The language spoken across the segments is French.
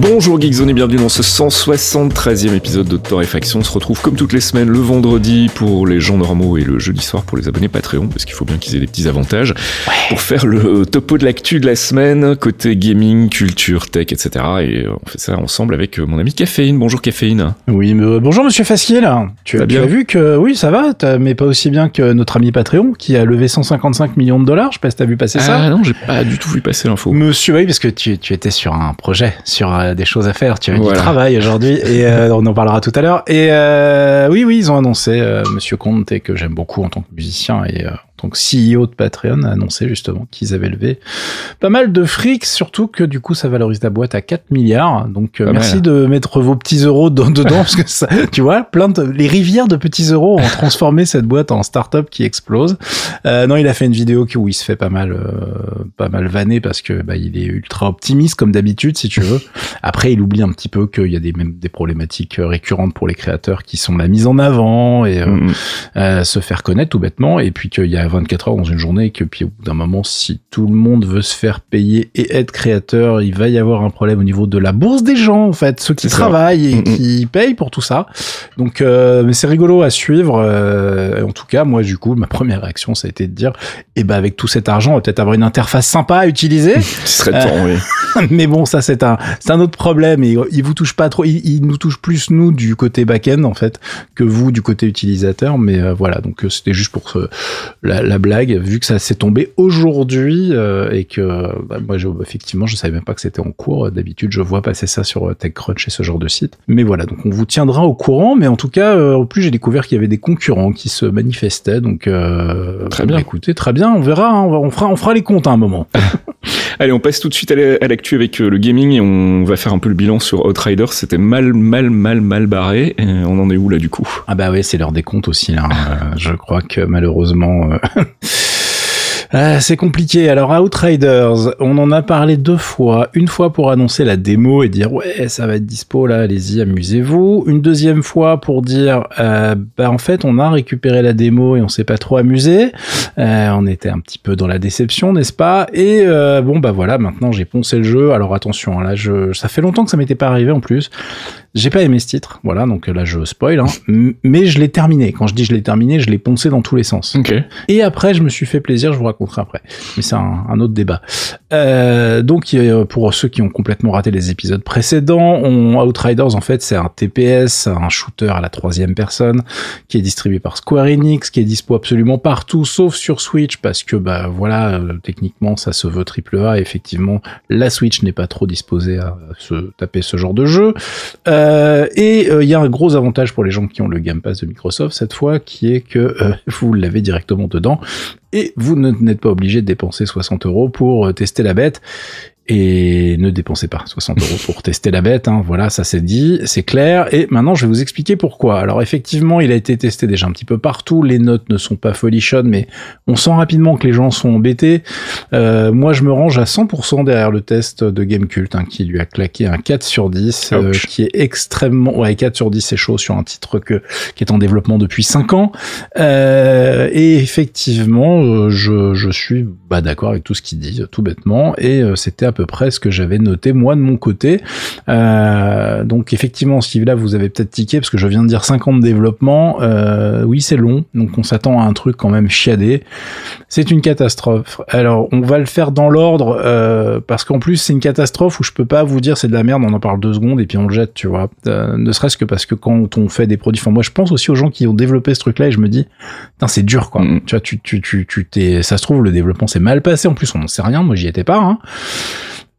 Bonjour Geekzone et bienvenue dans ce 173e épisode de Torréfaction. On se retrouve comme toutes les semaines le vendredi pour les gens normaux et le jeudi soir pour les abonnés Patreon, parce qu'il faut bien qu'ils aient des petits avantages, pour faire le topo de l'actu de la semaine, côté gaming, culture, tech, etc. Et on fait ça ensemble avec mon ami Caféine. Bonjour Caféine. Oui, mais euh, bonjour Monsieur Fasquier là. Tu, tu bien as vu que oui, ça va, mais pas aussi bien que notre ami Patreon qui a levé 155 millions de dollars. Je sais pas si t'as vu passer ça. Ah non, j'ai pas du tout vu passer l'info. Monsieur, oui, parce que tu, tu étais sur un projet, sur euh, des choses à faire, tu Voilà. du travail aujourd'hui, et euh, on en parlera tout à l'heure. Et euh, oui, oui, ils ont annoncé, euh, Monsieur Comte, que j'aime beaucoup en tant que musicien et que CEO de Patreon, a annoncé justement qu'ils avaient levé pas mal de fric, surtout que du coup ça valorise la boîte à 4 milliards. Donc euh, merci mal. de mettre vos petits euros dedans, dedans, parce que ça, tu vois, plein de les rivières de petits euros ont transformé cette boîte en start-up qui explose. Euh, non, il a fait une vidéo où il se fait pas mal, euh, pas mal vanner parce que bah, il est ultra optimiste comme d'habitude, si tu veux. Après, il oublie un petit peu qu'il y a des même des problématiques euh, récurrentes pour les créateurs qui sont la mise en avant et euh, Mm. euh, se faire connaître tout bêtement, et puis qu'il y a 24 heures dans une journée, et que puis au bout d'un moment, si tout le monde veut se faire payer et être créateur, il va y avoir un problème au niveau de la bourse des gens, en fait, ceux qui ça. travaillent et Mm, mm. qui payent pour tout ça. Donc, euh, mais c'est rigolo à suivre. euh, en tout cas, moi, du coup, ma première réaction, ça a été de dire, eh ben, avec tout cet argent, on va peut-être avoir une interface sympa à utiliser. Ce serait temps, oui. mais bon, ça, c'est un, c'est un autre problème et il vous touche pas trop. Il, il nous touche plus, nous, du côté back-end, en fait, que vous, du côté utilisateur. Mais euh, voilà, donc euh, c'était juste pour ce- la, la blague, vu que ça s'est tombé aujourd'hui euh, et que bah, moi, je, effectivement, je savais même pas que c'était en cours. D'habitude, je vois passer ça sur euh, TechCrunch et ce genre de site. Mais voilà, donc on vous tiendra au courant. Mais en tout cas, euh, en plus, j'ai découvert qu'il y avait des concurrents qui se manifestaient. Donc, euh, Très bah, bien. écoutez, très bien. On verra. hein, on, va- on fera, on fera les comptes à un moment. Allez, on passe tout de suite à la- à l'actu avec euh, le gaming et on va faire un peu le bilan sur Outriders. C'était mal, mal, mal, mal barré. Et on en est où là du coup? Ah bah ouais, c'est l'heure des comptes aussi. Là. Euh, je crois que malheureusement, euh, ah, c'est compliqué. Alors Outriders, on en a parlé deux fois. Une fois pour annoncer la démo et dire ouais, ça va être dispo là, allez-y, amusez-vous. Une deuxième fois pour dire euh, bah en fait, on a récupéré la démo et on s'est pas trop amusé. Euh, on était un petit peu dans la déception, n'est-ce pas? Et euh, bon bah voilà, maintenant j'ai poncé le jeu. Alors attention, hein, là, je, ça fait longtemps que ça m'était pas arrivé en plus. J'ai pas aimé ce titre, voilà, donc là je spoil, hein. Mais je l'ai terminé. Quand je dis je l'ai terminé, je l'ai poncé dans tous les sens. Ok. Et après, je me suis fait plaisir, je vous raconterai après. Mais c'est un, un autre débat. Euh, donc, euh, pour ceux qui ont complètement raté les épisodes précédents, on, Outriders, en fait, c'est un TPS, un shooter à la troisième personne, qui est distribué par Square Enix, qui est dispo absolument partout, sauf sur Switch, parce que, bah, voilà, euh, techniquement, ça se veut triple A, effectivement, la Switch n'est pas trop disposée à se taper ce genre de jeu. Euh, et euh, il y a un gros avantage pour les gens qui ont le Game Pass de Microsoft cette fois, qui est que euh, vous l'avez directement dedans et vous n'êtes pas obligé de dépenser 60 euros pour euh, tester la bête. Et ne dépensez pas 60 euros pour tester la bête, hein. voilà, ça c'est dit, c'est clair. Et maintenant, je vais vous expliquer pourquoi. Alors effectivement, il a été testé déjà un petit peu partout. Les notes ne sont pas folichonnes, mais on sent rapidement que les gens sont embêtés. Euh, moi, je me range à 100% derrière le test de Gamecult, hein, qui lui a claqué un 4 sur 10, euh, qui est extrêmement... Ouais, 4 sur 10, c'est chaud sur un titre que, qui est en développement depuis 5 ans. Euh, et effectivement, euh, je, je suis bah, d'accord avec tout ce qu'il dit, tout bêtement. Et euh, c'était à peu près ce que j'avais noté moi de mon côté. Euh, donc effectivement, Steve, là, vous avez peut-être tiqué parce que je viens de dire 5 ans de développement. Euh, oui, c'est long, donc on s'attend à un truc quand même chiadé. C'est une catastrophe. Alors, on va le faire dans l'ordre euh, parce qu'en plus, c'est une catastrophe où je peux pas vous dire c'est de la merde, on en parle deux secondes et puis on le jette, tu vois. Euh, ne serait-ce que parce que quand on fait des produits, enfin moi je pense aussi aux gens qui ont développé ce truc-là et je me dis, c'est dur quoi. Mm. Tu vois, tu tu tu tu t'es, ça se trouve le développement s'est mal passé. En plus, on n'en sait rien. Moi, j'y étais pas. Hein.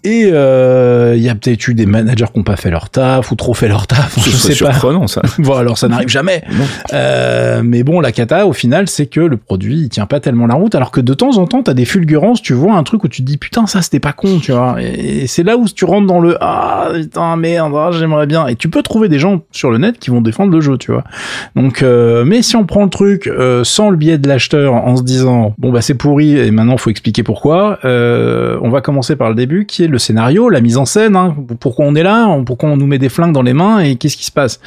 Et euh, il y a peut-être eu des managers qui n'ont pas fait leur taf ou trop fait leur taf. je sais surprenant, ça. bon, alors ça n'arrive jamais. Euh, mais bon, la cata, au final, c'est que le produit, il tient pas tellement la route. Alors que de temps en temps, t'as des fulgurances, tu vois un truc où tu te dis putain, ça c'était pas con, tu vois. Et, c'est là où tu rentres dans le ah putain merde, ah, j'aimerais bien. Et tu peux trouver des gens sur le net qui vont défendre le jeu, tu vois. Donc, euh, mais si on prend le truc euh, sans le biais de l'acheteur, en se disant bon bah c'est pourri et maintenant faut expliquer pourquoi, euh, on va commencer par le début qui est le scénario, la mise en scène, hein, pourquoi on est là, pourquoi on nous met des flingues dans les mains et qu'est-ce qui se passe?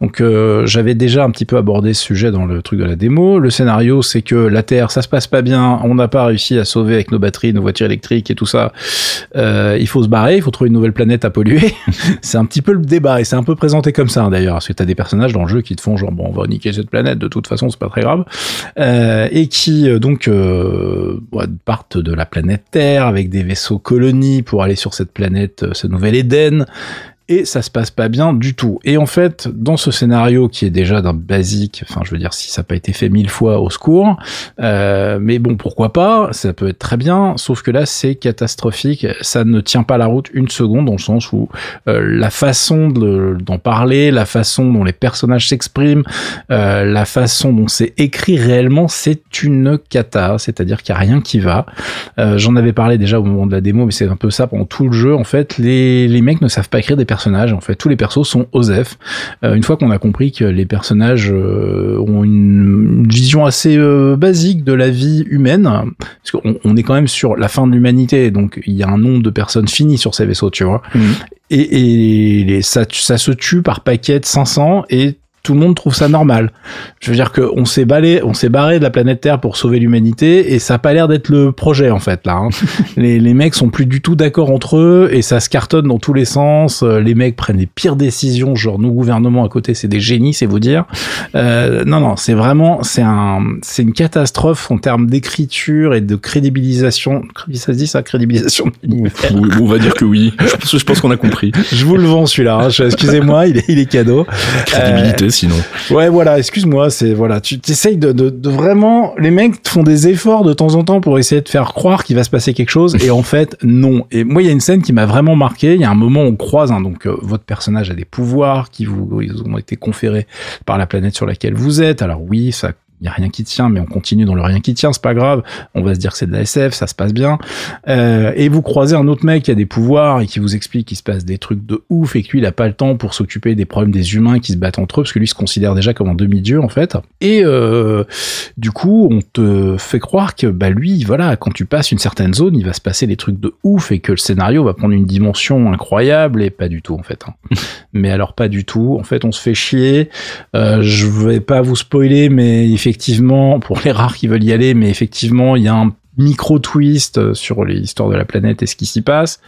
Donc euh, j'avais déjà un petit peu abordé ce sujet dans le truc de la démo. Le scénario, c'est que la Terre, ça se passe pas bien, on n'a pas réussi à sauver avec nos batteries, nos voitures électriques et tout ça. Euh, il faut se barrer, il faut trouver une nouvelle planète à polluer. c'est un petit peu le débat et c'est un peu présenté comme ça hein, d'ailleurs, parce que t'as des personnages dans le jeu qui te font genre bon, on va niquer cette planète, de toute façon c'est pas très grave, euh, et qui donc partent de la planète Terre avec des vaisseaux colonies pour aller sur cette planète, euh, ce nouvel Éden, et ça se passe pas bien du tout. Et en fait, dans ce scénario qui est déjà d'un basique, enfin je veux dire si ça n'a pas été fait mille fois au secours, euh, mais bon pourquoi pas, ça peut être très bien, sauf que là c'est catastrophique, ça ne tient pas la route une seconde dans le sens où euh, la façon d'en parler, la façon dont les personnages s'expriment, euh, la façon dont c'est écrit réellement, c'est une cata, c'est-à-dire qu'il n'y a rien qui va. Euh, j'en avais parlé déjà au moment de la démo, mais c'est un peu ça pendant tout le jeu en fait, les, les mecs ne savent pas écrire des personnages en fait, tous les persos sont OSEF. Euh, une fois qu'on a compris que les personnages euh, ont une, vision assez euh, basique de la vie humaine, parce qu'on on est quand même sur la fin de l'humanité, donc il y a un nombre de personnes finies sur ces vaisseaux, tu vois. Mhm. Et, et ça, ça se tue par paquet de 500 et tout le monde trouve ça normal. Je veux dire qu'on s'est balé, on s'est barré de la planète Terre pour sauver l'humanité et ça a pas l'air d'être le projet en fait là. Hein. les, les mecs sont plus du tout d'accord entre eux et ça se cartonne dans tous les sens. Euh, les mecs prennent les pires décisions, genre nos gouvernements à côté c'est des génies, c'est vous dire. Euh, non non, c'est vraiment c'est un c'est une catastrophe en termes d'écriture et de crédibilisation. Ça se dit ça, crédibilisation. on va dire que oui. Je pense, qu'on a compris. Je vous le vends celui-là. Hein. Excusez-moi, il est il est cadeau. Crédibilité sinon. Ouais, voilà, excuse-moi, c'est voilà, tu t'essayes de, vraiment, les mecs font des efforts de temps en temps pour essayer de faire croire qu'il va se passer quelque chose, et en fait, non. Et moi, il y a une scène qui m'a vraiment marqué. Il y a un moment où on croise, hein, donc euh, votre personnage a des pouvoirs qui vous ont été conférés par la planète sur laquelle vous êtes. Alors oui, ça il y a rien qui tient, mais on continue dans le rien qui tient, c'est pas grave. On va se dire que c'est de la SF, ça se passe bien. Euh, et vous croisez un autre mec qui a des pouvoirs et qui vous explique qu'il se passe des trucs de ouf et que lui il a pas le temps pour s'occuper des problèmes des humains qui se battent entre eux parce que lui se considère déjà comme un demi-dieu en fait. Et euh, du coup, on te fait croire que bah lui, voilà, quand tu passes une certaine zone, il va se passer des trucs de ouf et que le scénario va prendre une dimension incroyable et pas du tout en fait. Hein. mais alors pas du tout. En fait, on se fait chier. Euh, je vais pas vous spoiler, mais il fait effectivement, pour les rares qui veulent y aller, mais effectivement, il y a un micro-twist euh, sur l'histoire de la planète et ce qui s'y passe.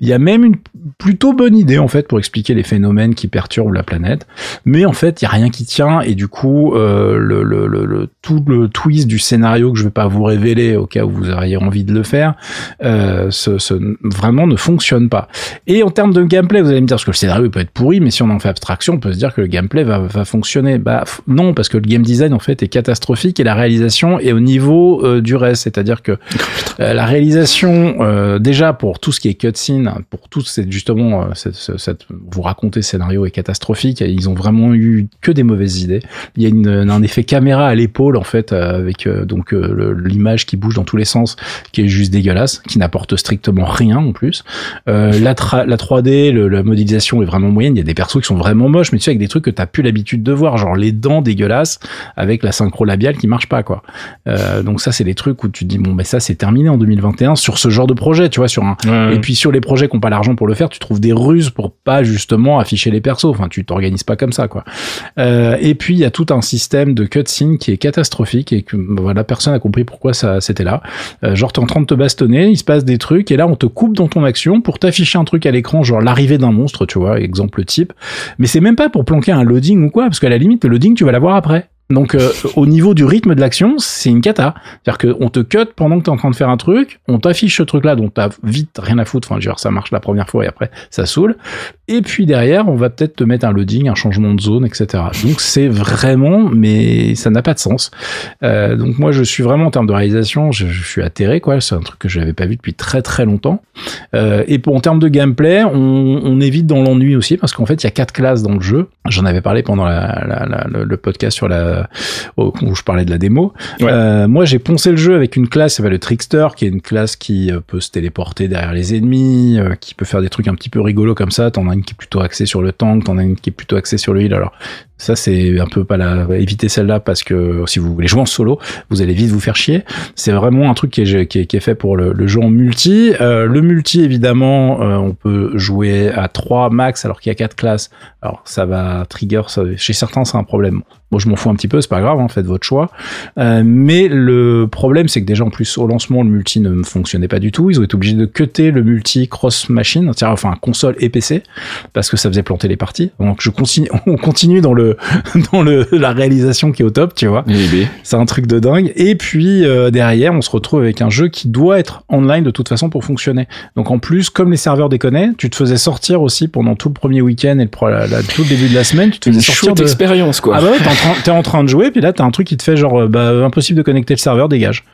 Il y a même une plutôt bonne idée en fait pour expliquer les phénomènes qui perturbent la planète, mais en fait il y a rien qui tient et du coup euh, tout le twist du scénario que je vais pas vous révéler au cas où vous auriez envie de le faire, euh, ce, vraiment ne fonctionne pas. Et en termes de gameplay, vous allez me dire parce que le scénario peut être pourri, mais si on en fait abstraction, on peut se dire que le gameplay va, fonctionner. Bah non, parce que le game design en fait est catastrophique et la réalisation est au niveau du reste, c'est-à-dire que euh, la réalisation, euh, déjà pour tout ce qui est cutscene, pour tout c'est justement euh, cette, vous raconter scénario est catastrophique. Ils ont vraiment eu que des mauvaises idées. Il y a un effet caméra à l'épaule en fait avec donc l'image qui bouge dans tous les sens, qui est juste dégueulasse, qui n'apporte strictement rien en plus. la, la 3D, la modélisation est vraiment moyenne. Il y a des persos qui sont vraiment moches, mais tu sais avec des trucs que t'as plus l'habitude de voir, genre les dents dégueulasses avec la synchro labiale qui marche pas quoi. donc ça c'est des trucs où tu te dis bon mais ça c'est terminé en 2021 sur ce genre de projet, tu vois, sur un. Et puis sur les projets qui n'ont pas l'argent pour le faire, tu trouves des ruses pour pas justement afficher les persos. Enfin, tu t'organises pas comme ça, quoi. Euh, et puis il y a tout un système de cutscene qui est catastrophique et que voilà, personne a compris pourquoi ça c'était là. Euh, genre t'es en train de te bastonner, il se passe des trucs et là on te coupe dans ton action pour t'afficher un truc à l'écran, genre l'arrivée d'un monstre, tu vois, exemple type. Mais c'est même pas pour planquer un loading ou quoi, parce qu'à la limite le loading tu vas l'avoir après. Donc euh, au niveau du rythme de l'action, c'est une cata. C'est-à-dire qu'on te cut pendant que tu es en train de faire un truc, on t'affiche ce truc-là dont t'as vite rien à foutre. Enfin, genre, ça marche la première fois et après ça saoule. Et puis derrière, on va peut-être te mettre un loading, un changement de zone, etc. Donc c'est vraiment, mais ça n'a pas de sens. Euh, donc moi, je suis vraiment en termes de réalisation, je, je suis atterré quoi. C'est un truc que je n'avais pas vu depuis très très longtemps. Euh, et pour en termes de gameplay, on, on évite dans l'ennui aussi parce qu'en fait, il y a quatre classes dans le jeu. J'en avais parlé pendant la, la, le podcast sur la où je parlais de la démo. Ouais. Euh, moi, j'ai poncé le jeu avec une classe, ça va le Trickster, qui est une classe qui euh, peut se téléporter derrière les ennemis, euh, qui peut faire des trucs un petit peu rigolos comme ça. T'en as une qui est plutôt axée sur le tank, t'en as une qui est plutôt axée sur le heal. Alors ça, c'est un peu pas la éviter celle-là parce que si vous voulez jouer en solo, vous allez vite vous faire chier. C'est vraiment un truc qui est, qui est, qui est fait pour le, le, jeu en multi. Euh, le multi, évidemment, euh, on peut jouer à 3 max alors qu'il y a quatre classes. Alors ça va trigger, ça, chez certains c'est un problème. Moi je m'en fous un petit peu, c'est pas grave, hein, faites votre choix. Euh, mais le problème c'est que déjà en plus au lancement le multi ne fonctionnait pas du tout. Ils ont été obligés de cutter le multi cross machine, enfin console et PC, parce que ça faisait planter les parties. Donc je continue, on continue dans le dans le la réalisation qui est au top, tu vois. C'est un truc de dingue. Et puis euh, derrière on se retrouve avec un jeu qui doit être online de toute façon pour fonctionner. Donc en plus comme les serveurs déconnaient, tu te faisais sortir aussi pendant tout le premier week-end et le, la, la, tout le début de la semaine, tu te faisais Une sortir de... expérience, quoi. Ah bah ouais, t'es en, train, t'es en train de jouer, puis là t'as un truc qui te fait genre, bah impossible de connecter le serveur, dégage.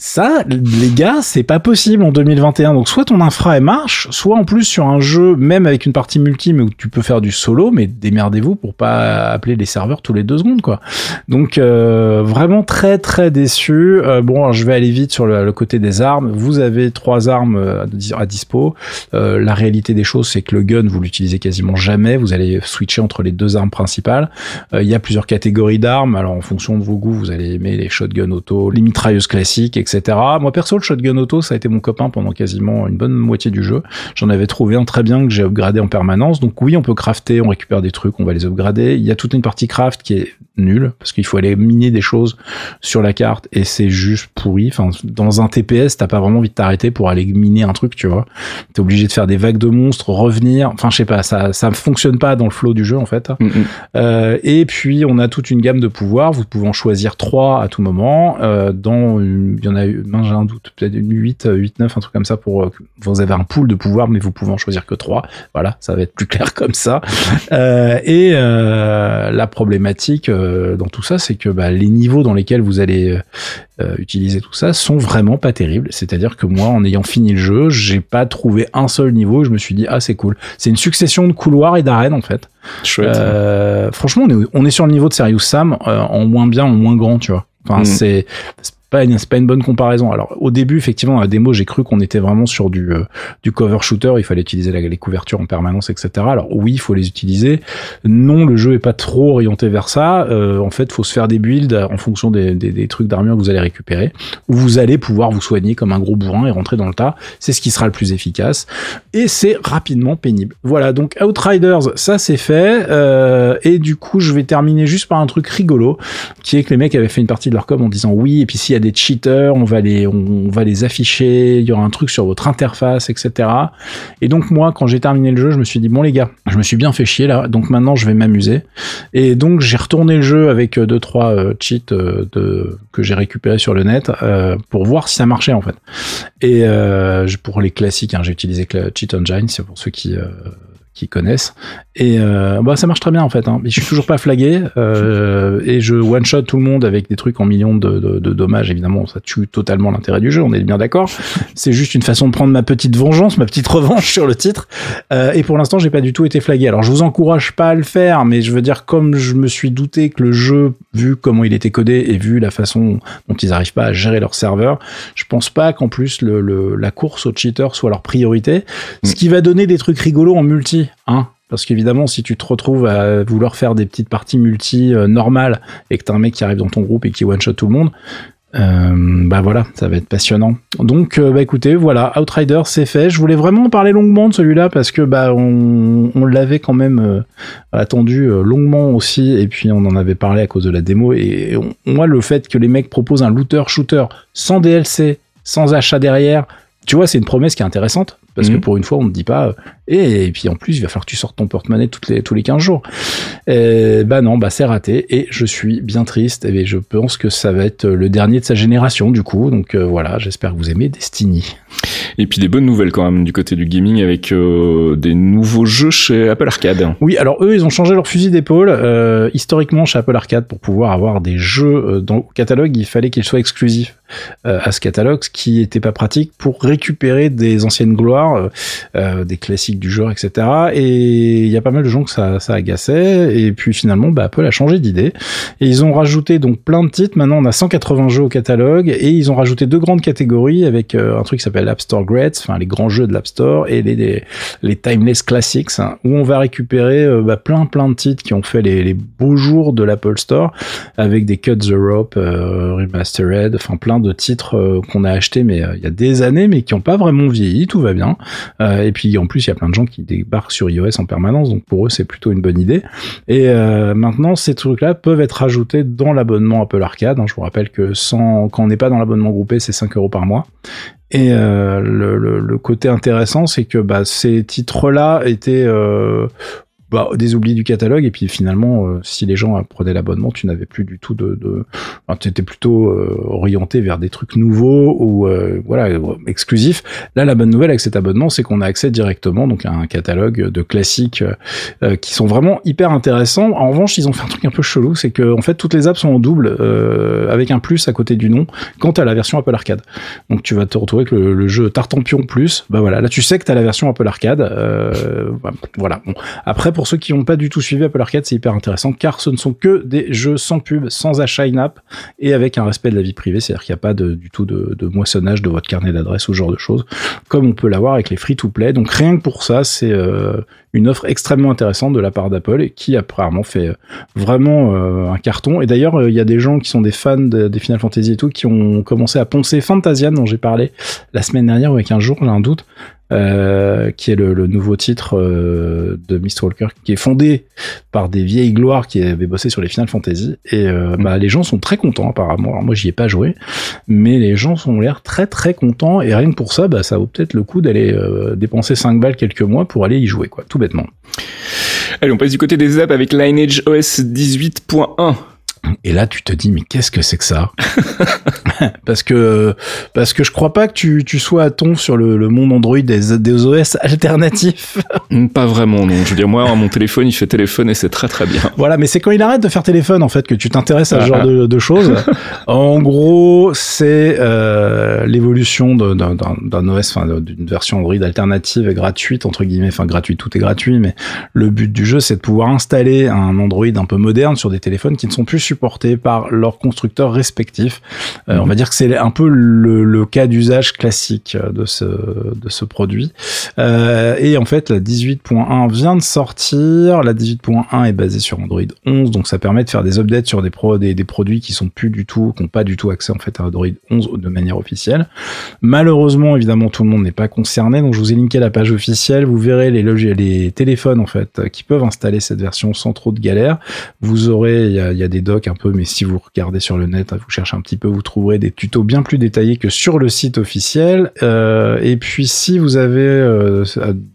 Ça, les gars, c'est pas possible en 2021. Donc soit ton infra elle marche, soit en plus sur un jeu, même avec une partie multi, mais où tu peux faire du solo, mais démerdez-vous pour pas appeler les serveurs tous les deux secondes, quoi. Donc euh, vraiment très très déçu. Euh, bon, je vais aller vite sur le, côté des armes. Vous avez trois armes euh, à dispo. La réalité des choses, c'est que le gun, vous l'utilisez quasiment jamais. Vous allez switcher entre les deux armes principales. Il y a plusieurs catégories d'armes. Alors en fonction de vos goûts, vous allez aimer les shotguns auto, les mitrailleuses classiques, etc. Moi perso, le shotgun auto, ça a été mon copain pendant quasiment une bonne moitié du jeu. J'en avais trouvé un très bien que j'ai upgradé en permanence. Donc oui, on peut crafter, on récupère des trucs, on va les upgrader. Il y a toute une partie craft qui est nulle parce qu'il faut aller miner des choses sur la carte et c'est juste pourri. Enfin, dans un TPS, t'as pas vraiment envie de t'arrêter pour aller miner un truc, tu vois. T'es obligé de faire des vagues de monstres, revenir. Enfin, je sais pas, ça ça fonctionne pas dans le flow du jeu en fait. Mm -hmm. euh, et puis on a toute une gamme de pouvoirs. Vous pouvez en choisir trois à tout moment. Euh, dans il y en a eu, j'ai un doute, peut-être une 8, 8, 9, un truc comme ça pour euh, vous avez un pool de pouvoirs, mais vous pouvez en choisir que trois. Voilà, ça va être plus clair comme ça. Euh, et euh, la problématique dans tout ça, c'est que bah, les niveaux dans lesquels vous allez utiliser tout ça sont vraiment pas terribles. C'est-à-dire que moi, en ayant fini le jeu, j'ai pas trouvé un seul niveau. Je me suis dit ah c'est cool. C'est une succession de couloirs et d'arènes en fait. Chouette. Euh, franchement, on est, on est sur le niveau de Serious Sam euh, en moins bien, en moins grand, tu vois. Enfin, mmh. c'est pas une, pas une bonne comparaison. Alors au début, effectivement, dans la démo, j'ai cru qu'on était vraiment sur du euh, du cover shooter. Il fallait utiliser les couvertures en permanence, etc. Alors oui, il faut les utiliser. Non, le jeu est pas trop orienté vers ça. Euh, en fait, faut se faire des builds en fonction des, des, trucs d'armure que vous allez récupérer, où vous allez pouvoir vous soigner comme un gros bourrin et rentrer dans le tas. C'est ce qui sera le plus efficace. Et c'est rapidement pénible. Voilà. Donc Outriders, ça c'est fait. Euh, et du coup, je vais terminer juste par un truc rigolo, qui est que les mecs avaient fait une partie de leur com en disant oui, et puis s'il y des cheaters, on va les, on va les afficher, il y aura un truc sur votre interface, etc. Et donc moi, quand j'ai terminé le jeu, je me suis dit bon les gars, je me suis bien fait chier là, donc maintenant je vais m'amuser. Et donc j'ai retourné le jeu avec deux trois euh, cheats euh, que j'ai récupéré sur le net euh, pour voir si ça marchait en fait. Et euh, pour les classiques, hein, j'ai utilisé Cheat Engine, c'est pour ceux qui qui connaissent. Et euh, bah, ça marche très bien en fait. Hein. Je suis toujours pas flagué euh, et je one shot tout le monde avec des trucs en millions de, de, de dommages. Évidemment, ça tue totalement l'intérêt du jeu. On est bien d'accord. C'est juste une façon de prendre ma petite vengeance, ma petite revanche sur le titre. Euh, et pour l'instant, j'ai pas du tout été flagué. Alors, je vous encourage pas à le faire, mais je veux dire, comme je me suis douté que le jeu, vu comment il était codé et vu la façon dont ils arrivent pas à gérer leur serveur, je pense pas qu'en plus le, le, la course aux cheaters soit leur priorité. Ce qui va donner des trucs rigolos en multi Hein parce qu'évidemment, si tu te retrouves à vouloir faire des petites parties multi euh, normales et que t'as un mec qui arrive dans ton groupe et qui one-shot tout le monde, euh, bah voilà, ça va être passionnant. Donc, euh, bah écoutez, voilà, Outrider, c'est fait. Je voulais vraiment en parler longuement de celui-là parce que bah on, on l'avait quand même attendu longuement aussi et puis on en avait parlé à cause de la démo. Et on, moi, le fait que les mecs proposent un looter shooter sans DLC, sans achat derrière, tu vois, c'est une promesse qui est intéressante parce que Mhm. pour une fois, on ne dit pas, et, et puis en plus, il va falloir que tu sortes ton porte-monnaie toutes les, tous les 15 jours. Et, bah non, bah c'est raté, et je suis bien triste, et je pense que ça va être le dernier de sa génération, du coup, donc euh, voilà, j'espère que vous aimez Destiny. Et puis des bonnes nouvelles quand même du côté du gaming avec euh, des nouveaux jeux chez Apple Arcade. Oui, alors eux, ils ont changé leur fusil d'épaule. Euh, historiquement, chez Apple Arcade, pour pouvoir avoir des jeux dans le catalogue, il fallait qu'ils soient exclusifs à ce catalogue, ce qui était pas pratique pour récupérer des anciennes gloires, des classiques du genre, etc. Et il y a pas mal de gens que ça, ça agaçait. Et puis finalement, bah, Apple a changé d'idée. Et ils ont rajouté donc plein de titres. Maintenant, on a 180 jeux au catalogue. Et ils ont rajouté deux grandes catégories avec euh, un truc qui s'appelle App Store Greats, enfin les grands jeux de l'App Store, et les, les, les Timeless Classics, hein, où on va récupérer euh, bah, plein plein de titres qui ont fait les, beaux jours de l'Apple Store, avec des Cut the Rope, euh, Remastered, enfin plein de titres qu'on a achetés mais il y a des années, mais qui n'ont pas vraiment vieilli, tout va bien. Et puis en plus, il y a plein de gens qui débarquent sur iOS en permanence, donc pour eux, c'est plutôt une bonne idée. Et euh, maintenant, ces trucs-là peuvent être ajoutés dans l'abonnement Apple Arcade. hein. Je vous rappelle que sans, quand on n'est pas dans l'abonnement groupé, c'est 5 euros par mois. Et euh, le, côté intéressant, c'est que bah, ces titres-là étaient euh, bah, des oublis du catalogue. Et puis finalement, euh, si les gens prenaient l'abonnement, tu n'avais plus du tout de... de... tu étais plutôt euh, orienté vers des trucs nouveaux ou euh, voilà exclusifs. Là, la bonne nouvelle avec cet abonnement, c'est qu'on a accès directement donc à un catalogue de classiques euh, euh, qui sont vraiment hyper intéressants. En revanche, ils ont fait un truc un peu chelou, c'est que en fait toutes les apps sont en double euh, avec un plus à côté du nom quant à la version Apple Arcade. Donc tu vas te retrouver avec le, le jeu Tartampion plus. Bah voilà, là tu sais que tu as la version Apple Arcade. Bah, voilà. Bon. Après pour ceux qui n'ont pas du tout suivi Apple Arcade, c'est hyper intéressant car ce ne sont que des jeux sans pub, sans achat in-app et avec un respect de la vie privée, c'est-à-dire qu'il n'y a pas du tout de, de moissonnage de votre carnet d'adresse ou ce genre de choses, comme on peut l'avoir avec les free-to-play. Donc rien que pour ça, c'est euh, une offre extrêmement intéressante de la part d'Apple et qui apparemment fait vraiment euh, un carton. Et d'ailleurs, euh, il y a des gens qui sont des fans de- des Final Fantasy et tout qui ont commencé à poncer Fantasian dont j'ai parlé la semaine dernière ou avec un jour, j'ai un doute. euh, qui est le, le nouveau titre euh, de Mistwalker, qui est fondé par des vieilles gloires qui avaient bossé sur les Final Fantasy. Et euh, bah, les gens sont très contents apparemment. Alors moi, j'y ai pas joué, mais les gens ont l'air très très contents. Et rien que pour ça, bah, ça vaut peut-être le coup d'aller euh, dépenser 5 balles quelques mois pour aller y jouer, quoi, tout Allez, on passe du côté des apps avec Lineage OS 18.1. Et là, tu te dis, mais qu'est-ce que c'est que ça Parce que parce que je crois pas que tu, tu sois à ton sur le, le monde Android des, des OS alternatifs. Hmm, Pas vraiment, non. Je veux dire, moi, mon téléphone, il fait téléphone et c'est très très bien. voilà, mais c'est quand il arrête de faire téléphone en fait que tu t'intéresses à ce Ah. genre de, de choses. en gros, c'est euh, l'évolution d'un OS, enfin d'une version Android alternative et gratuite entre guillemets, enfin gratuite, tout est gratuit, mais le but du jeu, c'est de pouvoir installer un Android un peu moderne sur des téléphones qui ne sont plus supportés par leurs constructeurs respectifs. Euh, Mhm. On va dire que c'est un peu le, le cas d'usage classique de ce, de ce produit. Euh, et en fait, la 18.1 vient de sortir. La 18.1 est basée sur Android 11, donc ça permet de faire des updates sur des, pro, des, des produits qui sont plus du tout, qui n'ont pas du tout accès en fait à Android 11 de manière officielle. Malheureusement, évidemment, tout le monde n'est pas concerné, donc je vous ai linké la page officielle. Vous verrez les, les téléphones en fait qui peuvent installer cette version sans trop de galère. Vous aurez, il y y a des docs un peu, mais si vous regardez sur le net, vous cherchez un petit peu, vous trouverez des tutos bien plus détaillés que sur le site officiel. Euh, et puis si vous avez euh,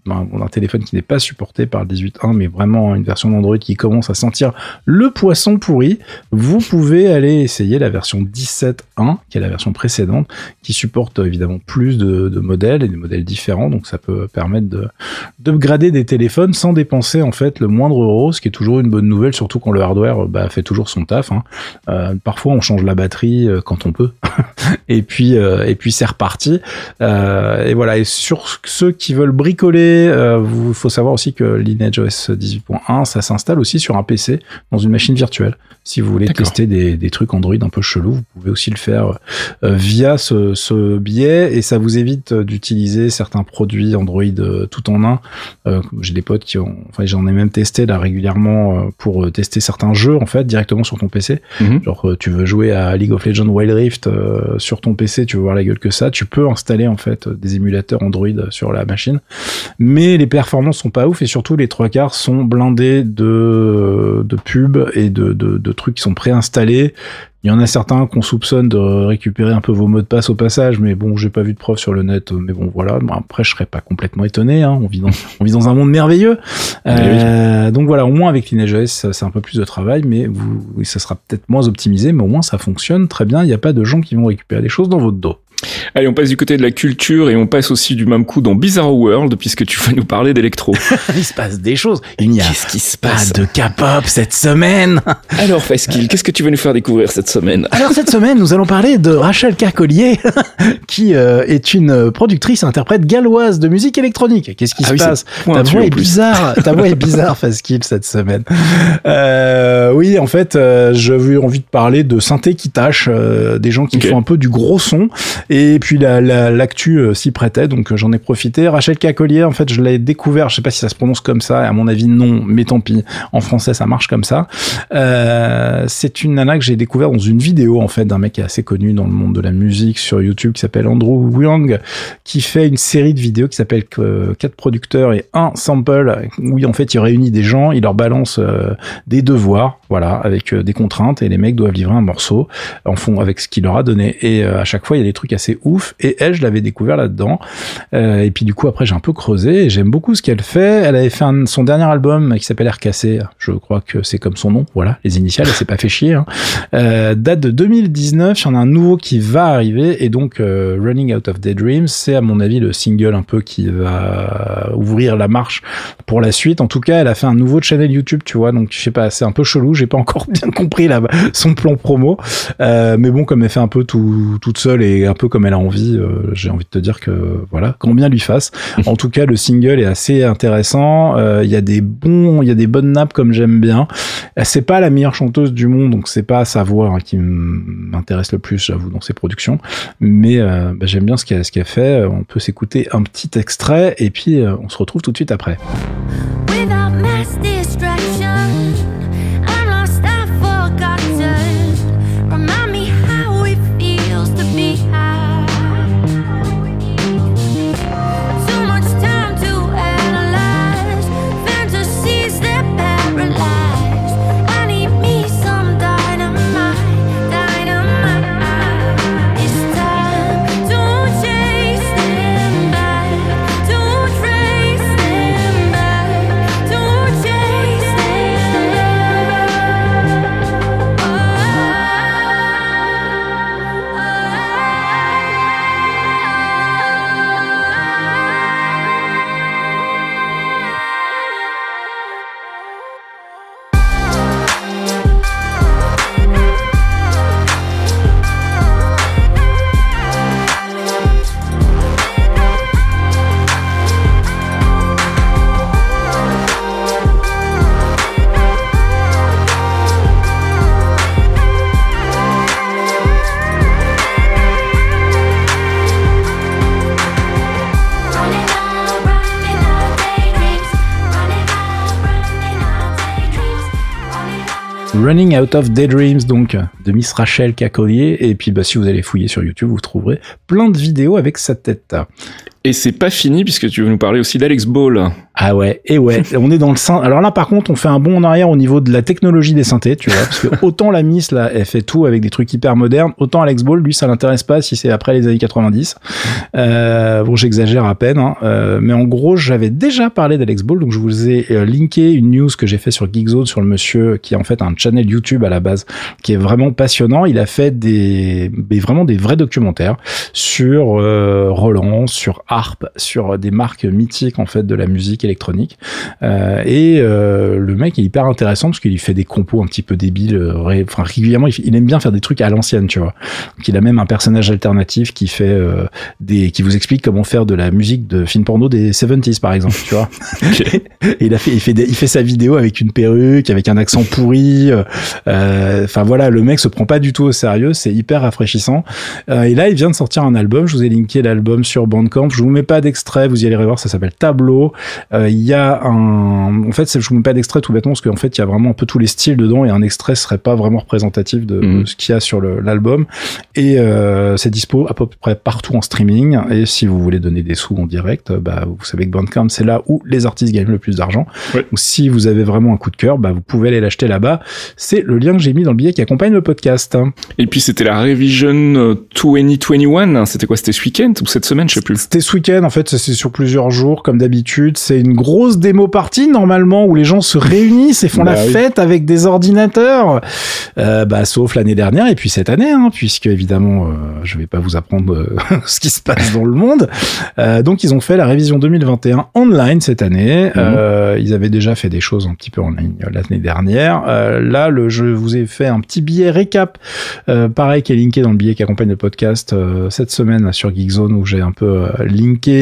un, téléphone qui n'est pas supporté par le 18.1, mais vraiment une version d'Android qui commence à sentir le poisson pourri, vous pouvez aller essayer la version 17.1, qui est la version précédente, qui supporte évidemment plus de, de modèles et des modèles différents. Donc ça peut permettre de d'upgrader des téléphones sans dépenser en fait le moindre euro, ce qui est toujours une bonne nouvelle, surtout quand le hardware bah, fait toujours son taf. Hein. Euh, parfois on change la batterie euh, quand on peut, et puis euh, et puis c'est reparti. Et voilà. Et sur ceux qui veulent bricoler, vous faut savoir aussi que Lineage OS 18.1 ça s'installe aussi sur un PC dans une machine virtuelle. Si vous voulez tester des, des trucs Android un peu chelous, vous pouvez aussi le faire via ce, ce biais et ça vous évite d'utiliser certains produits Android tout en un. Euh, j'ai des potes qui ont, enfin j'en ai même testé là régulièrement pour tester certains jeux en fait directement sur ton PC. Mhm. Genre euh, tu veux jouer à League of Legends Wild Rift euh, sur ton PC, tu veux voir la gueule que ça, tu peux installer en fait euh, des émulateurs Android sur la machine, mais les performances sont pas ouf et surtout les trois quarts sont blindés de de pubs et de, de, de trucs qui sont préinstallés Il y en a certains qu'on soupçonne de récupérer un peu vos mots de passe au passage, mais bon, j'ai pas vu de preuve sur le net. Mais bon, voilà. après, je serais pas complètement étonné. Hein. On vit dans on vit dans un monde merveilleux. Eh euh, donc voilà, au moins avec Lineage.js, c'est un peu plus de travail, mais vous, ça sera peut-être moins optimisé, mais au moins ça fonctionne très bien. Il n'y a pas de gens qui vont récupérer des choses dans votre dos. Allez, on passe du côté de la culture et on passe aussi du même coup dans Bizarre World puisque tu vas nous parler d'électro. il se passe des choses. Il n'y a qu'est-ce qui se passe pas de K-pop cette semaine. Alors Faskil, qu'est-ce que tu vas nous faire découvrir cette semaine Alors cette semaine, nous allons parler de Rachel Carcollier qui euh, est une productrice interprète galloise de musique électronique. Qu'est-ce qui ah se passe Ta voix est bizarre. Ta voix est bizarre Faskil cette semaine. Euh, oui, en fait, euh, j'avais envie de parler de synthé qui tâche, des gens qui font un peu du gros son et puis l'actu la, euh, s'y prêtait, donc euh, j'en ai profité. Rachel Cacolier, en fait, je l'ai découvert, je sais pas si ça se prononce comme ça, à mon avis non, mais tant pis. En français, ça marche comme ça. Euh, c'est une nana que j'ai découvert dans une vidéo, en fait, d'un mec qui est assez connu dans le monde de la musique sur YouTube, qui s'appelle Andrew Young, qui fait une série de vidéos qui s'appelle euh, quatre producteurs et un sample, où en fait, il réunit des gens, il leur balance des devoirs, voilà, avec des contraintes, et les mecs doivent livrer un morceau en fond avec ce qu'il leur a donné. Et à chaque fois, il y a des trucs assez c'est ouf. Et elle, je l'avais découvert là-dedans. Euh, et puis du coup, après, j'ai un peu creusé et j'aime beaucoup ce qu'elle fait. Elle avait fait son dernier album qui s'appelle RKC. Je crois que c'est comme son nom. Voilà, les initiales. Elle s'est pas fait chier. Hein. Euh, date de 2019. Il y en a un nouveau qui va arriver. Et donc, euh, Running Out of Daydreams, c'est à mon avis le single un peu qui va ouvrir la marche pour la suite. En tout cas, elle a fait un nouveau channel YouTube, tu vois. Donc, je sais pas, c'est un peu chelou. J'ai pas encore bien compris là, son plan promo. mais bon, comme elle fait un peu tout, toute seule et un peu comme elle a envie. Euh, j'ai envie de te dire que voilà, combien lui fasse. en tout cas, le single est assez intéressant. Euh, il y a des bons, il y a des bonnes nappes comme j'aime bien. C'est pas la meilleure chanteuse du monde, donc c'est pas sa voix hein, qui m'intéresse le plus, j'avoue, dans ses productions. Mais euh, bah, j'aime bien ce qu'elle ce qu'elle fait. On peut s'écouter un petit extrait et puis on se retrouve tout de suite après. Running Out of Daydreams, donc, de Miss Rachel Cacolier. Et puis, bah, si vous allez fouiller sur YouTube, vous trouverez plein de vidéos avec sa tête. Et c'est pas fini puisque tu veux nous parler aussi d'Alex Ball. Ah ouais, et ouais, on est dans le sein. Alors là, par contre, on fait un bond en arrière au niveau de la technologie des synthés, tu vois, parce que autant la Miss là, elle fait tout avec des trucs hyper modernes, autant Alex Ball, lui, ça l'intéresse pas si c'est après les années 90. Euh, bon, j'exagère à peine, hein, euh, mais en gros, j'avais déjà parlé d'Alex Ball, donc je vous ai euh, linké une news que j'ai fait sur Geekzone sur le monsieur qui est en fait un channel YouTube à la base, qui est vraiment passionnant. Il a fait des, des vraiment des vrais documentaires sur euh, Roland, sur Sur des marques mythiques en fait de la musique électronique. Euh, et euh, le mec est hyper intéressant parce qu'il fait des compos un petit peu débiles. Euh, enfin, régulièrement, il, aime bien faire des trucs à l'ancienne, tu vois. Donc, il a même un personnage alternatif qui fait des, qui vous explique comment faire de la musique de film porno des 70s, par exemple, tu vois. et il a fait, il fait, il fait sa vidéo avec une perruque, avec un accent pourri. Enfin voilà, le mec se prend pas du tout au sérieux. C'est hyper rafraîchissant. et là, il vient de sortir un album. Je vous ai linké l'album sur Bandcamp. Je vous mets pas d'extrait, vous y allez voir, ça s'appelle Tableau. Euh, Il y a un, en fait, je vous mets pas d'extrait tout bêtement parce qu'en fait, il y a vraiment un peu tous les styles dedans et un extrait serait pas vraiment représentatif de, Mhm. de ce qu'il y a sur l'album. Et euh, c'est dispo à peu près partout en streaming. Et si vous voulez donner des sous en direct, euh, bah, vous savez que Bandcamp, c'est là où les artistes gagnent le plus d'argent. Ouais. Donc si vous avez vraiment un coup de cœur, bah, vous pouvez aller l'acheter là-bas. C'est le lien que j'ai mis dans le billet qui accompagne le podcast. Et puis c'était la Revision euh, 2021. hein. C'était quoi? C'était ce week-end ou cette semaine? Je sais plus. C'était ce week-end, en fait, c'est sur plusieurs jours, comme d'habitude. C'est une grosse démo partie, normalement, où les gens se réunissent et font Bah la oui. fête avec des ordinateurs. Euh, bah, sauf l'année dernière et puis cette année, hein, puisque évidemment, euh, je vais pas vous apprendre euh, ce qui se passe dans le monde. Euh, donc, ils ont fait la révision 2021 online cette année. Euh, ils avaient déjà fait des choses un petit peu en ligne l'année dernière. Là, le, je vous ai fait un petit billet récap, pareil, qui est linké dans le billet qui accompagne le podcast cette semaine sur Geekzone, où j'ai un peu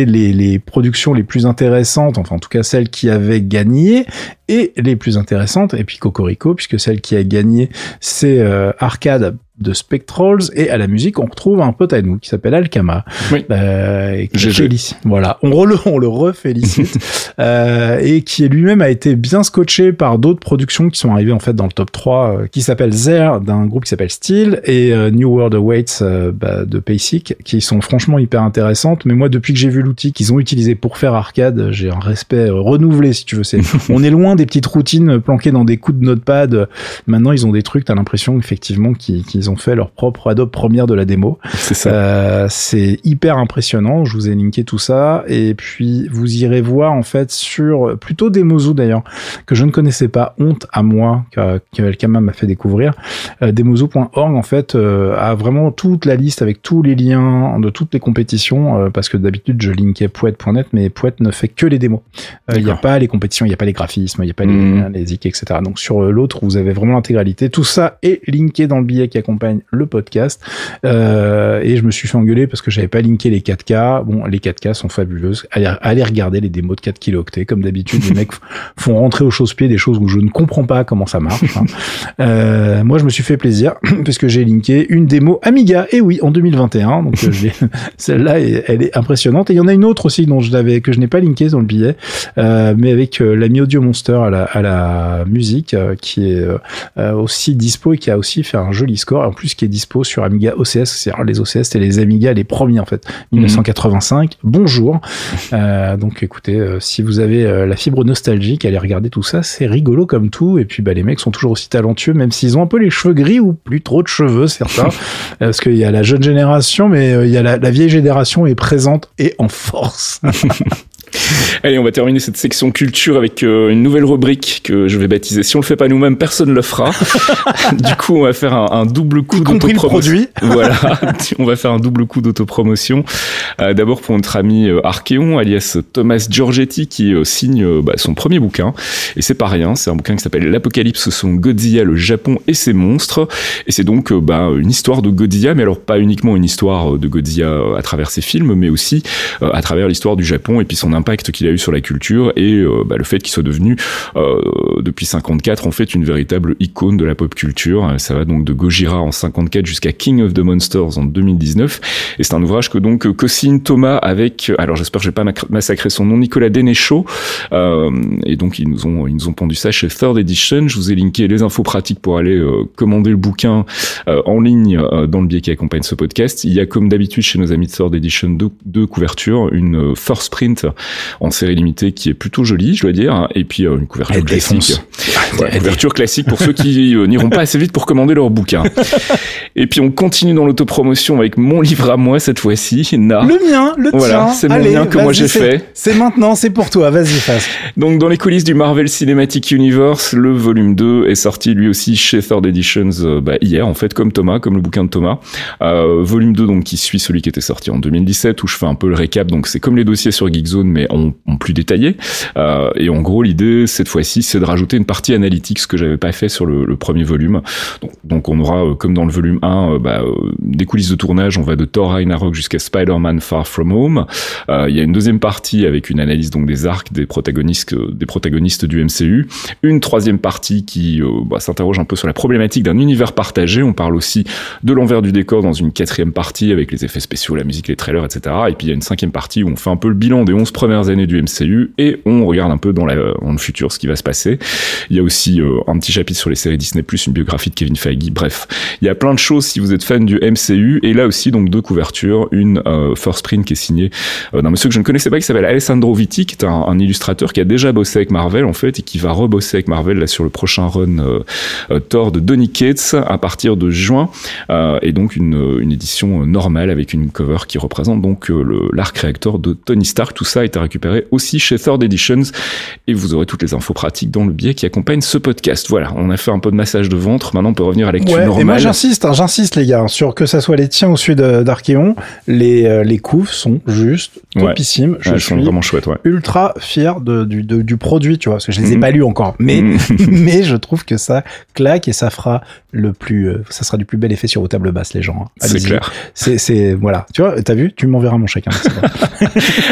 les, les productions les plus intéressantes, enfin en tout cas celles qui avaient gagné et les plus intéressantes, et puis Cocorico, puisque celle qui a gagné, c'est euh, Arcade de Spectrals, et à la musique, on retrouve un pote à nous qui s'appelle Alkama. Oui. Euh, et qui GG. félici- Voilà, on, re- on le refélicite. euh, et qui lui-même a été bien scotché par d'autres productions qui sont arrivées en fait dans le top 3, euh, qui s'appelle Zer, d'un groupe qui s'appelle Steel, et euh, New World Awaits euh, bah, de Paysic, qui sont franchement hyper intéressantes. Mais moi, depuis que j'ai vu l'outil qu'ils ont utilisé pour faire arcade, j'ai un respect euh, renouvelé, si tu veux. C'est, on est loin des petites routines planquées dans des coups de notepad. Maintenant, ils ont des trucs, t'as l'impression effectivement qu'ils, ont fait leur propre Adobe Premiere de la démo. C'est ça. Euh, c'est hyper impressionnant. Je vous ai linké tout ça. Et puis, vous irez voir, en fait, sur plutôt Demozo d'ailleurs, que je ne connaissais pas. Honte à moi, que, que Elkama m'a fait découvrir. Euh, Demozo.org, en fait, euh, a vraiment toute la liste avec tous les liens de toutes les compétitions. euh, parce que d'habitude, je linkais Poète.net, mais Poète ne fait que les démos. Euh, Il n'y a pas les compétitions, il n'y a pas les graphismes, il pas les, Mhm. les zik, etc. Donc, sur euh, l'autre, vous avez vraiment l'intégralité. Tout ça est linké dans le billet qui accompagne le podcast. Euh, et je me suis fait engueuler parce que j'avais pas linké les 4K. Bon, les 4K sont fabuleuses. Allez, allez regarder les démos de 4 kilooctets. Comme d'habitude, les mecs font rentrer au chausse-pied des choses où je ne comprends pas comment ça marche. hein. Euh, moi, je me suis fait plaisir parce que j'ai linké une démo Amiga. Et oui, en 2021. Donc, celle-là, elle est impressionnante. Et il y en a une autre aussi dont je l'avais, que je n'ai pas linké dans le billet, euh, mais avec l'ami Audio Monster à la, à la musique, euh, qui est euh, euh, aussi dispo et qui a aussi fait un joli score. En plus, qui est dispo sur Amiga OCS. C'est les OCS, c'était les Amiga les premiers en fait. 1985. Bonjour. Euh, donc, écoutez, euh, si vous avez euh, la fibre nostalgique, allez regarder tout ça. C'est rigolo comme tout. Et puis, bah, les mecs sont toujours aussi talentueux, même s'ils ont un peu les cheveux gris ou plus trop de cheveux, certains. Parce qu'il y a la jeune génération, mais il y a la, la vieille génération est présente et en force. Allez, on va terminer cette section culture avec euh, une nouvelle rubrique que je vais baptiser. Si on le fait pas nous-mêmes, personne le fera. du coup, on va faire un, un double coup d'autopromotion. Voilà, on va faire un double coup d'autopromotion. Euh, D'abord pour notre ami euh, Archeon, alias Thomas Giorgetti, qui euh, signe euh, bah, son premier bouquin. Et c'est pas rien, c'est un bouquin qui s'appelle L'Apocalypse son Godzilla, le Japon et ses monstres. Et c'est donc bah, une histoire de Godzilla, mais alors pas uniquement une histoire de Godzilla à travers ses films, mais aussi à travers l'histoire du Japon et puis son impact qu'il a eu sur la culture et euh, bah, le fait qu'il soit devenu euh, depuis 54 en fait une véritable icône de la pop culture. Euh, Ça va donc de Gojira en 54 jusqu'à King of the Monsters en 2019 et c'est un ouvrage que donc co-signe Thomas avec alors j'espère que je vais pas massacrer son nom Nicolas Denechaud euh, et donc ils nous ont ils nous ont pondu ça chez Third Edition. Je vous ai linké les infos pratiques pour aller euh, commander le bouquin en ligne dans le biais qui accompagne ce podcast. Il y a comme d'habitude chez nos amis de Third Edition deux, deux couvertures, une first print en série limitée qui est plutôt jolie, je dois dire, et puis euh, une couverture Elle classique. Voilà, couverture classique pour ceux qui euh, n'iront pas assez vite pour commander leur bouquin. et puis on continue dans l'autopromotion avec mon livre à moi cette fois-ci, Na. Le mien, le Voilà, tien. c'est mon Allez, lien que moi j'ai fait. C'est maintenant, c'est pour toi. Vas-y, fasse. Donc dans les coulisses du Marvel Cinematic Universe, le volume 2 est sorti lui aussi chez Third Editions euh, bah, hier en fait comme Thomas, comme le bouquin de Thomas. Euh, volume 2 donc qui suit celui qui était sorti en 2017 où je fais un peu le récap donc c'est comme les dossiers sur Geekzone mais en, en plus détaillé. Euh, et en gros l'idée cette fois-ci c'est de rajouter une partie analytics que j'avais pas fait sur le, premier volume. Donc, on aura, euh, comme dans le volume 1, bah, des coulisses de tournage. On va de Thor Ragnarok jusqu'à Spider-Man Far From Home. Il y a une deuxième partie avec une analyse donc des arcs des protagonistes, des protagonistes du MCU. Une troisième partie qui bah, s'interroge un peu sur la problématique d'un univers partagé. On parle aussi de l'envers du décor dans une quatrième partie avec les effets spéciaux, la musique, les trailers, etc. Et puis il y a une cinquième partie où on fait un peu le bilan des 11 premières années du MCU et on regarde un peu dans, le futur ce qui va se passer. Il y a aussi euh, un petit chapitre sur les séries Disney+, une biographie de Kevin Feige. Bref, il y a plein de choses si vous êtes fan du MCU. Et là aussi, donc deux couvertures, une euh, first print qui est signée euh, d'un monsieur que je ne connaissais pas qui s'appelle Alessandro Vitti, qui est un, illustrateur qui a déjà bossé avec Marvel en fait et qui va rebosser avec Marvel là sur le prochain run Thor de Donny Cates à partir de juin. et donc une, édition normale avec une cover qui représente donc l'arc réacteur de Tony Stark. Tout ça a été récupéré aussi chez Third Editions et vous aurez toutes les infos pratiques dans le biais qui accompagne ce podcast. Voilà, on a fait un peu de massage de ventre. Maintenant, on peut revenir à l'actu ouais, normale. Et moi, j'insiste, hein, j'insiste les gars, sur que ça soit les tiens ou celui d'Archeon, les euh, les couves sont juste topissimes. je suis vraiment chouettes, ouais. ultra fier de, du, du produit, tu vois, parce que je les ai mhm. pas lus encore, mais mhm. mais je trouve que ça claque et ça fera le plus, euh, ça sera du plus bel effet sur vos tables basses, les gens. Hein. C'est clair. C'est voilà, tu vois, t'as vu, tu m'enverras mon chèque. Hein,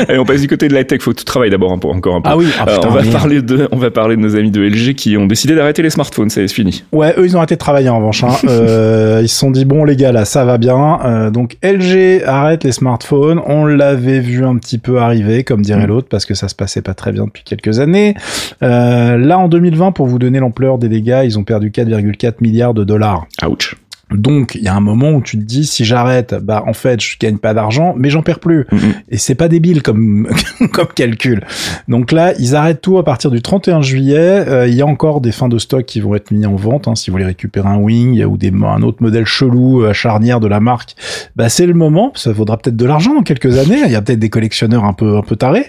Allez, on passe du côté de la tech. Faut tout travailler d'abord encore un peu. Ah oui. Ah, on va parler de, on va parler de nos amis de LG qui ont décidé d'arrêter les smartphones. C'est fini. Ouais, eux ils ont arrêté de travailler en revanche. Hein. euh, ils se sont dit bon les gars là, ça va bien. Euh, donc LG arrête les smartphones. On l'avait vu un petit peu arriver, comme dirait mm. l'autre, parce que ça se passait pas très bien depuis quelques années. Euh, là en 2020, pour vous donner l'ampleur des dégâts, ils ont perdu 4,4 milliards de dollars. Ouch. Donc, il y a un moment où tu te dis, si j'arrête, bah en fait, je gagne pas d'argent, mais j'en perds plus. Et c'est pas débile comme comme calcul. Donc là, ils arrêtent tout à partir du 31 juillet. Euh, il y a encore des fins de stock qui vont être mis en vente. Hein, si vous voulez récupérer un Wing ou des un autre modèle chelou à charnière de la marque, bah c'est le moment. Ça vaudra peut-être de l'argent dans quelques années. Il y a peut-être des collectionneurs un peu un peu tarés.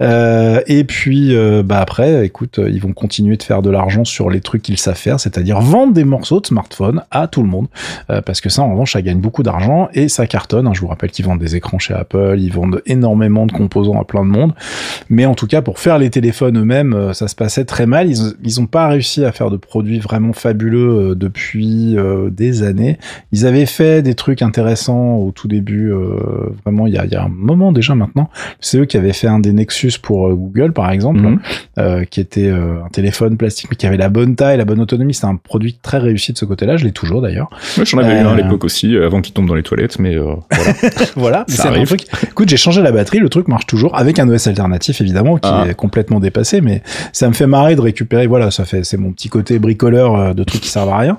Euh, et puis, euh, bah après, écoute, ils vont continuer de faire de l'argent sur les trucs qu'ils savent faire, c'est-à-dire vendre des morceaux de smartphone à tout le monde. Euh, parce que ça, en revanche, ça gagne beaucoup d'argent et ça cartonne. Hein. Je vous rappelle qu'ils vendent des écrans chez Apple, ils vendent énormément de composants à plein de monde. Mais en tout cas, pour faire les téléphones eux-mêmes, euh, ça se passait très mal. Ils, ils ont pas réussi à faire de produits vraiment fabuleux euh, depuis des années. Ils avaient fait des trucs intéressants au tout début, vraiment il y a, y a, un moment déjà maintenant. C'est eux qui avaient fait un des Nexus pour Google, par exemple, mhm. qui était un téléphone plastique mais qui avait la bonne taille, la bonne autonomie. C'est un produit très réussi de ce côté-là. Je l'ai toujours d'ailleurs. J'en avais eu un à euh. l'époque aussi, euh, avant qu'il tombe dans les toilettes, mais euh, voilà. voilà, c'est un truc. Écoute, j'ai changé la batterie, le truc marche toujours avec un OS alternatif évidemment qui ah. est complètement dépassé, mais ça me fait marrer de récupérer. Voilà, ça fait, c'est mon petit côté bricoleur de trucs qui servent à rien.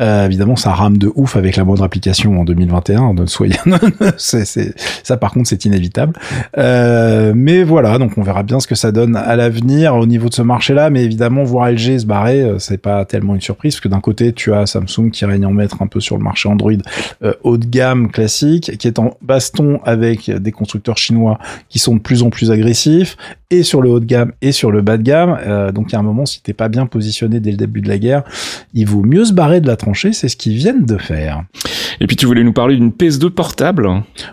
Euh, évidemment, ça rame de ouf avec la moindre application en 2021. De soyez, c'est, ça par contre, c'est inévitable. Euh, mais voilà, donc on verra bien ce que ça donne à l'avenir au niveau de ce marché-là. Mais évidemment, voir LG se barrer, c'est pas tellement une surprise parce que d'un côté, tu as Samsung qui règne en maître un peu sur le marché Android euh, haut de gamme classique, qui est en baston avec des constructeurs chinois qui sont de plus en plus agressifs, et sur le haut de gamme et sur le bas de gamme. Euh, donc il y a un moment, si t'es pas bien positionné dès le début de la guerre, il vaut mieux se barrer de la tranchée, c'est ce qu'ils viennent de faire. Et puis tu voulais nous parler d'une PS2 portable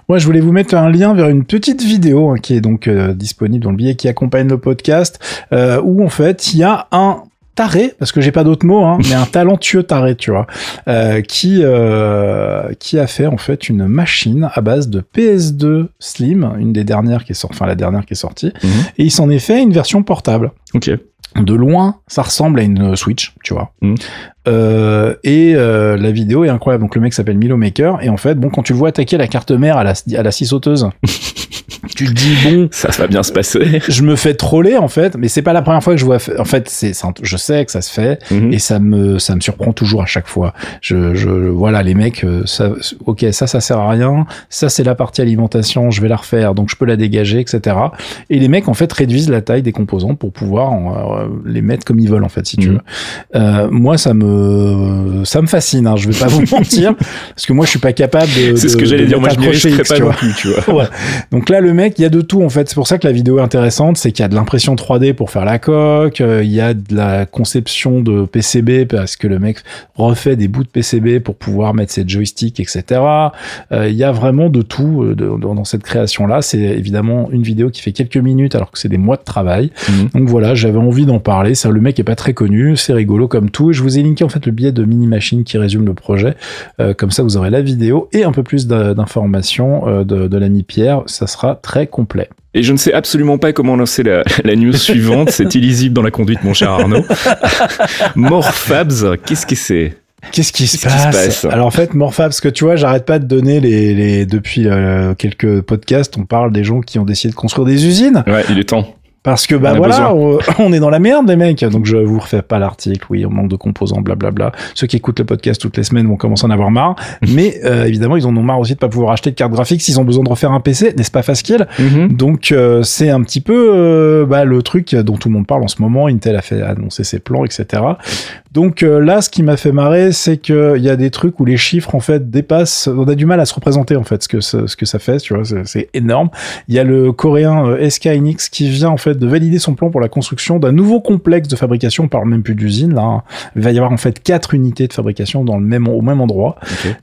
Ouais, je voulais vous mettre un lien vers une petite vidéo hein, qui est donc euh, disponible dans le billet qui accompagne le podcast, où en fait il y a un taré, parce que j'ai pas d'autres mots, hein, mais un talentueux taré, tu vois, euh, qui euh, qui a fait en fait une machine à base de PS2 Slim, une des dernières qui est sortie, enfin la dernière qui est sortie, mhm. et il s'en est fait une version portable. Ok. De loin, ça ressemble à une Switch, tu vois. Mhm. Euh, et euh, la vidéo est incroyable. Donc le mec s'appelle Milo Maker et en fait, bon, quand tu le vois attaquer la carte mère à la à la scie sauteuse. tu te dis bon, ça, va bien se passer. Je me fais troller en fait, mais c'est pas la première fois que je vois. En fait, c'est, je sais que ça se fait mhm. et ça me, ça me surprend toujours à chaque fois. Je, je voilà, les mecs, euh, ça, ok, ça, ça sert à rien. Ça, c'est la partie alimentation, je vais la refaire, donc je peux la dégager, etc. Et les mecs en fait réduisent la taille des composants pour pouvoir euh, les mettre comme ils veulent en fait, si tu mhm. veux. Euh, moi, ça me, ça me fascine. Hein, je vais pas vous mentir, parce que moi, je suis pas capable de. C'est ce que j'allais dire. Moi, je pas non plus, tu vois. ouais. Donc là, le mec mec, il y a de tout en fait. C'est pour ça que la vidéo est intéressante, c'est qu'il y a de l'impression 3D pour faire la coque, euh, il y a de la conception de PCB parce que le mec refait des bouts de PCB pour pouvoir mettre ses joysticks, etc. Euh, il y a vraiment de tout euh, dans cette création-là. C'est évidemment une vidéo qui fait quelques minutes alors que c'est des mois de travail. Mhm. Donc voilà, j'avais envie d'en parler. Ça, le mec est pas très connu, c'est rigolo comme tout. Et je vous ai linké en fait le billet de Mini Machine qui résume le projet. comme ça, vous aurez la vidéo et un peu plus d'informations de, de l'ami Pierre. Ça sera très complet. Et je ne sais absolument pas comment lancer la, la news suivante. C'est illisible dans la conduite, mon cher Arnaud. Morfabs, qu'est-ce que c'est? Qu'est-ce qui, se, passe? Alors en fait, Morfabs, parce que tu vois, j'arrête pas de donner les, les depuis euh, quelques podcasts, on parle des gens qui ont décidé de construire des usines. Ouais, il est temps. Parce que bah voilà, on, est dans la merde les mecs. Donc je vous refais pas l'article. Oui, on manque de composants, blablabla. Ceux qui écoutent le podcast toutes les semaines vont commencer à en avoir marre. Mais euh, évidemment, ils en ont marre aussi de pas pouvoir acheter de carte graphique s'ils ont besoin de refaire un PC, n'est-ce pas facile mm-hmm. Donc euh, c'est un petit peu euh, bah, le truc dont tout le monde parle en ce moment. Intel a fait annoncer ses plans, etc. Donc là, ce qui m'a fait marrer, c'est que il y a des trucs où les chiffres en fait dépassent. On a du mal à se représenter en fait ce que ce que ça fait. Tu vois, c'est énorme. Il y a le coréen SK Hynix qui vient en fait de valider son plan pour la construction d'un nouveau complexe de fabrication. On parle même plus d'usine. Là, il va y avoir en fait quatre unités de fabrication dans le même au même endroit.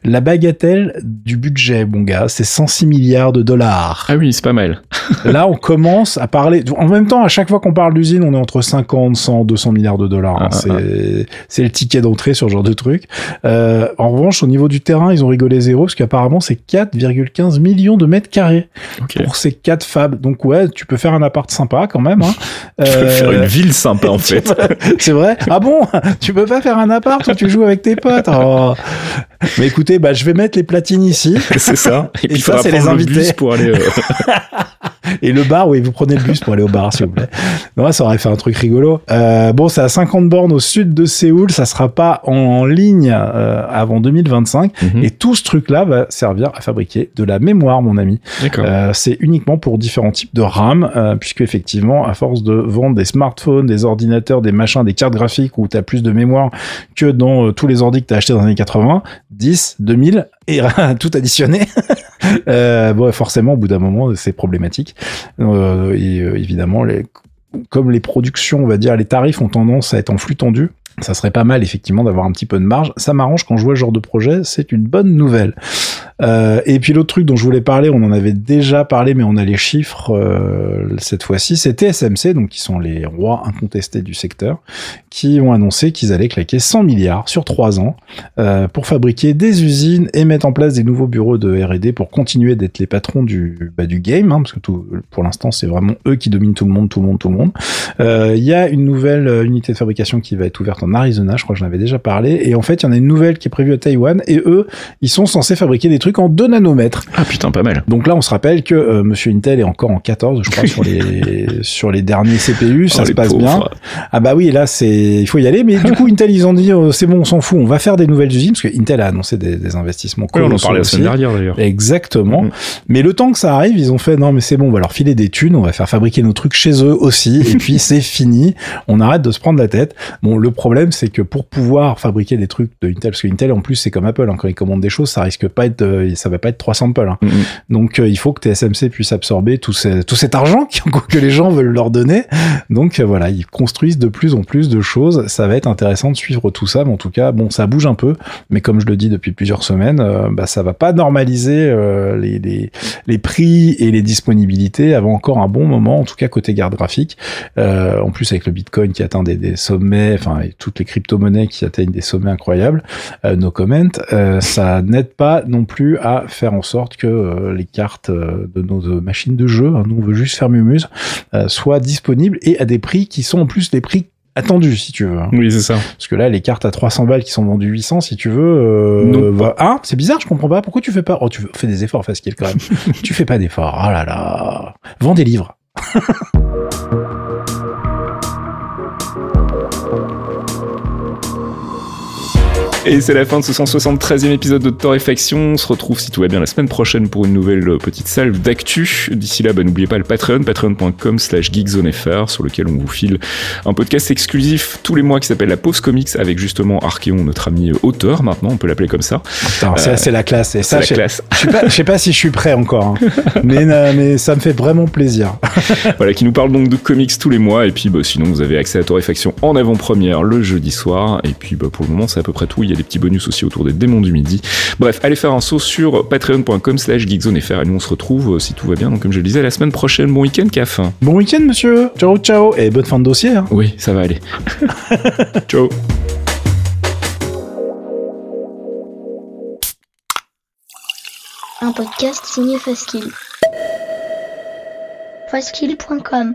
La bagatelle du budget, bon gars, c'est 106 milliards de dollars. Ah oui, c'est pas mal. là, on commence à parler. En même temps, à chaque fois qu'on parle d'usine, on est entre 50, 100, 200 milliards de dollars. Hein. Ah, ah, ah. C'est le ticket d'entrée sur ce genre de truc. Euh, en revanche, au niveau du terrain, ils ont rigolé zéro parce qu'apparemment, c'est 4,15 millions de mètres carrés pour ces quatre fabs. Donc ouais, tu peux faire un appart sympa quand même. Hein. Euh, faire une ville sympa en fait. C'est vrai. Ah bon? Tu peux pas faire un appart où tu joues avec tes potes? Oh. Mais écoutez, bah je vais mettre les platines ici. C'est ça. Et, puis ça, c'est les invités pour aller. Euh, Et le bar, oui, vous prenez le bus pour aller au bar, s'il vous plaît. Non, ça aurait fait un truc rigolo. Euh, bon, c'est à 50 bornes au sud de Séoul. Ça sera pas en, ligne euh, avant 2025. Mhm. Et tout ce truc-là va servir à fabriquer de la mémoire, mon ami. Euh, c'est uniquement pour différents types de RAM, euh, puisque effectivement, à force de vendre des smartphones, des ordinateurs, des machins, des cartes graphiques où tu as plus de mémoire que dans tous les ordi que tu as acheté dans les années 80, 10, 2000, et tout additionné. bon, forcément, au bout d'un moment, c'est problématique. Et évidemment, les, comme les productions, on va dire, les tarifs ont tendance à être en flux tendu, ça serait pas mal effectivement d'avoir un petit peu de marge. Ça m'arrange quand je vois ce genre de projet, c'est une bonne nouvelle. Euh, et puis l'autre truc dont je voulais parler, on en avait déjà parlé, mais on a les chiffres euh, cette fois-ci, c'est TSMC, donc qui sont les rois incontestés du secteur, qui ont annoncé qu'ils allaient claquer 100 milliards sur 3 ans euh, pour fabriquer des usines et mettre en place des nouveaux bureaux de R&D pour continuer d'être les patrons du, bah, du game, hein, parce que tout, pour l'instant c'est vraiment eux qui dominent tout le monde, tout le monde, tout le monde. Il y a une nouvelle unité de fabrication qui va être ouverte en Arizona, je crois que j'en avais déjà parlé. Et en fait, il y en a une nouvelle qui est prévue à Taïwan. Et eux, ils sont censés fabriquer des trucs en 2 nanomètres. Ah putain, pas mal. Donc là, on se rappelle que euh, Monsieur Intel est encore en 14, je crois, sur les sur les derniers CPU. Ça oh, se passe bien. Ah bah oui, là, c'est il faut y aller. Mais du coup, Intel, ils ont dit euh, c'est bon, on s'en fout, on va faire des nouvelles usines parce que Intel a annoncé des, des investissements. Oui, on en parlait la semaine dernière d'ailleurs. Exactement. Mm-hmm. Mais le temps que ça arrive, ils ont fait non, mais c'est bon, on va leur filer des thunes, on va faire fabriquer nos trucs chez eux aussi. et puis c'est fini. On arrête de se prendre la tête. Bon, le problème, c'est que pour pouvoir fabriquer des trucs de Intel, parce que Intel en plus c'est comme Apple, hein, quand ils commandent des choses, ça risque pas être, euh, ça va pas être 300 Apple. Hein. Mm-hmm. Donc euh, il faut que TSMC puisse absorber tout, tout cet argent que les gens veulent leur donner. Donc euh, voilà, ils construisent de plus en plus de choses. Ça va être intéressant de suivre tout ça, mais en tout cas, bon, ça bouge un peu. Mais comme je le dis depuis plusieurs semaines, bah ça va pas normaliser les, les, les prix et les disponibilités avant encore un bon moment, en tout cas côté garde graphique. en plus avec le Bitcoin qui atteint des, des sommets, enfin et toutes les crypto-monnaies qui atteignent des sommets incroyables, euh, nos comments, euh, ça n'aide pas non plus à faire en sorte que euh, les cartes de nos machines de jeu, hein, nous on veut juste faire mumuse, soient disponibles et à des prix qui sont en plus des prix attendus si tu veux. Hein. Oui, c'est ça. Parce que là, les cartes à 300 balles qui sont vendues 800, si tu veux, euh, hein, c'est bizarre, je comprends pas. Pourquoi tu fais pas? Oh, tu fais des efforts, Fasquille, quand même. tu fais pas d'efforts. Oh là là. Vends des livres. Et c'est la fin de ce 173e épisode de Torréfaction. On se retrouve si tout va bien la semaine prochaine pour une nouvelle euh, petite salve d'actu. D'ici là, bah, n'oubliez pas le Patreon, patreon.com slash geekzonefr, sur lequel on vous file un podcast exclusif tous les mois qui s'appelle La Pause Comics avec justement Archeon, notre ami euh, auteur maintenant, on peut l'appeler comme ça. Putain, c'est- c'est la classe. Et ça, la je, classe. je sais pas, je sais pas si je suis prêt encore, hein. mais, euh, mais ça me fait vraiment plaisir. voilà, qui nous parle donc de comics tous les mois. Et puis, bah, sinon, vous avez accès à Torréfaction en avant-première le jeudi soir. Et puis, bah, pour le moment, c'est à peu près tout. Il y a des petits bonus aussi autour des démons du midi. Bref, allez faire un saut sur patreon.com slash geekzonefr. Et nous, on se retrouve, euh, si tout va bien, donc comme je le disais, la semaine prochaine. Bon week-end, CAF. Bon week-end, monsieur. Ciao, ciao. Et bonne fin de dossier. hein. Oui, ça va aller. Ciao. Un podcast signé Faskill. Faskill.com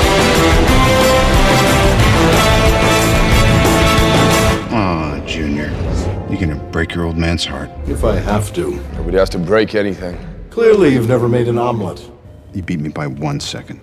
You're gonna break your old man's heart. If I have to. Nobody has to break anything. Clearly, you've never made an omelet. You beat me by one second.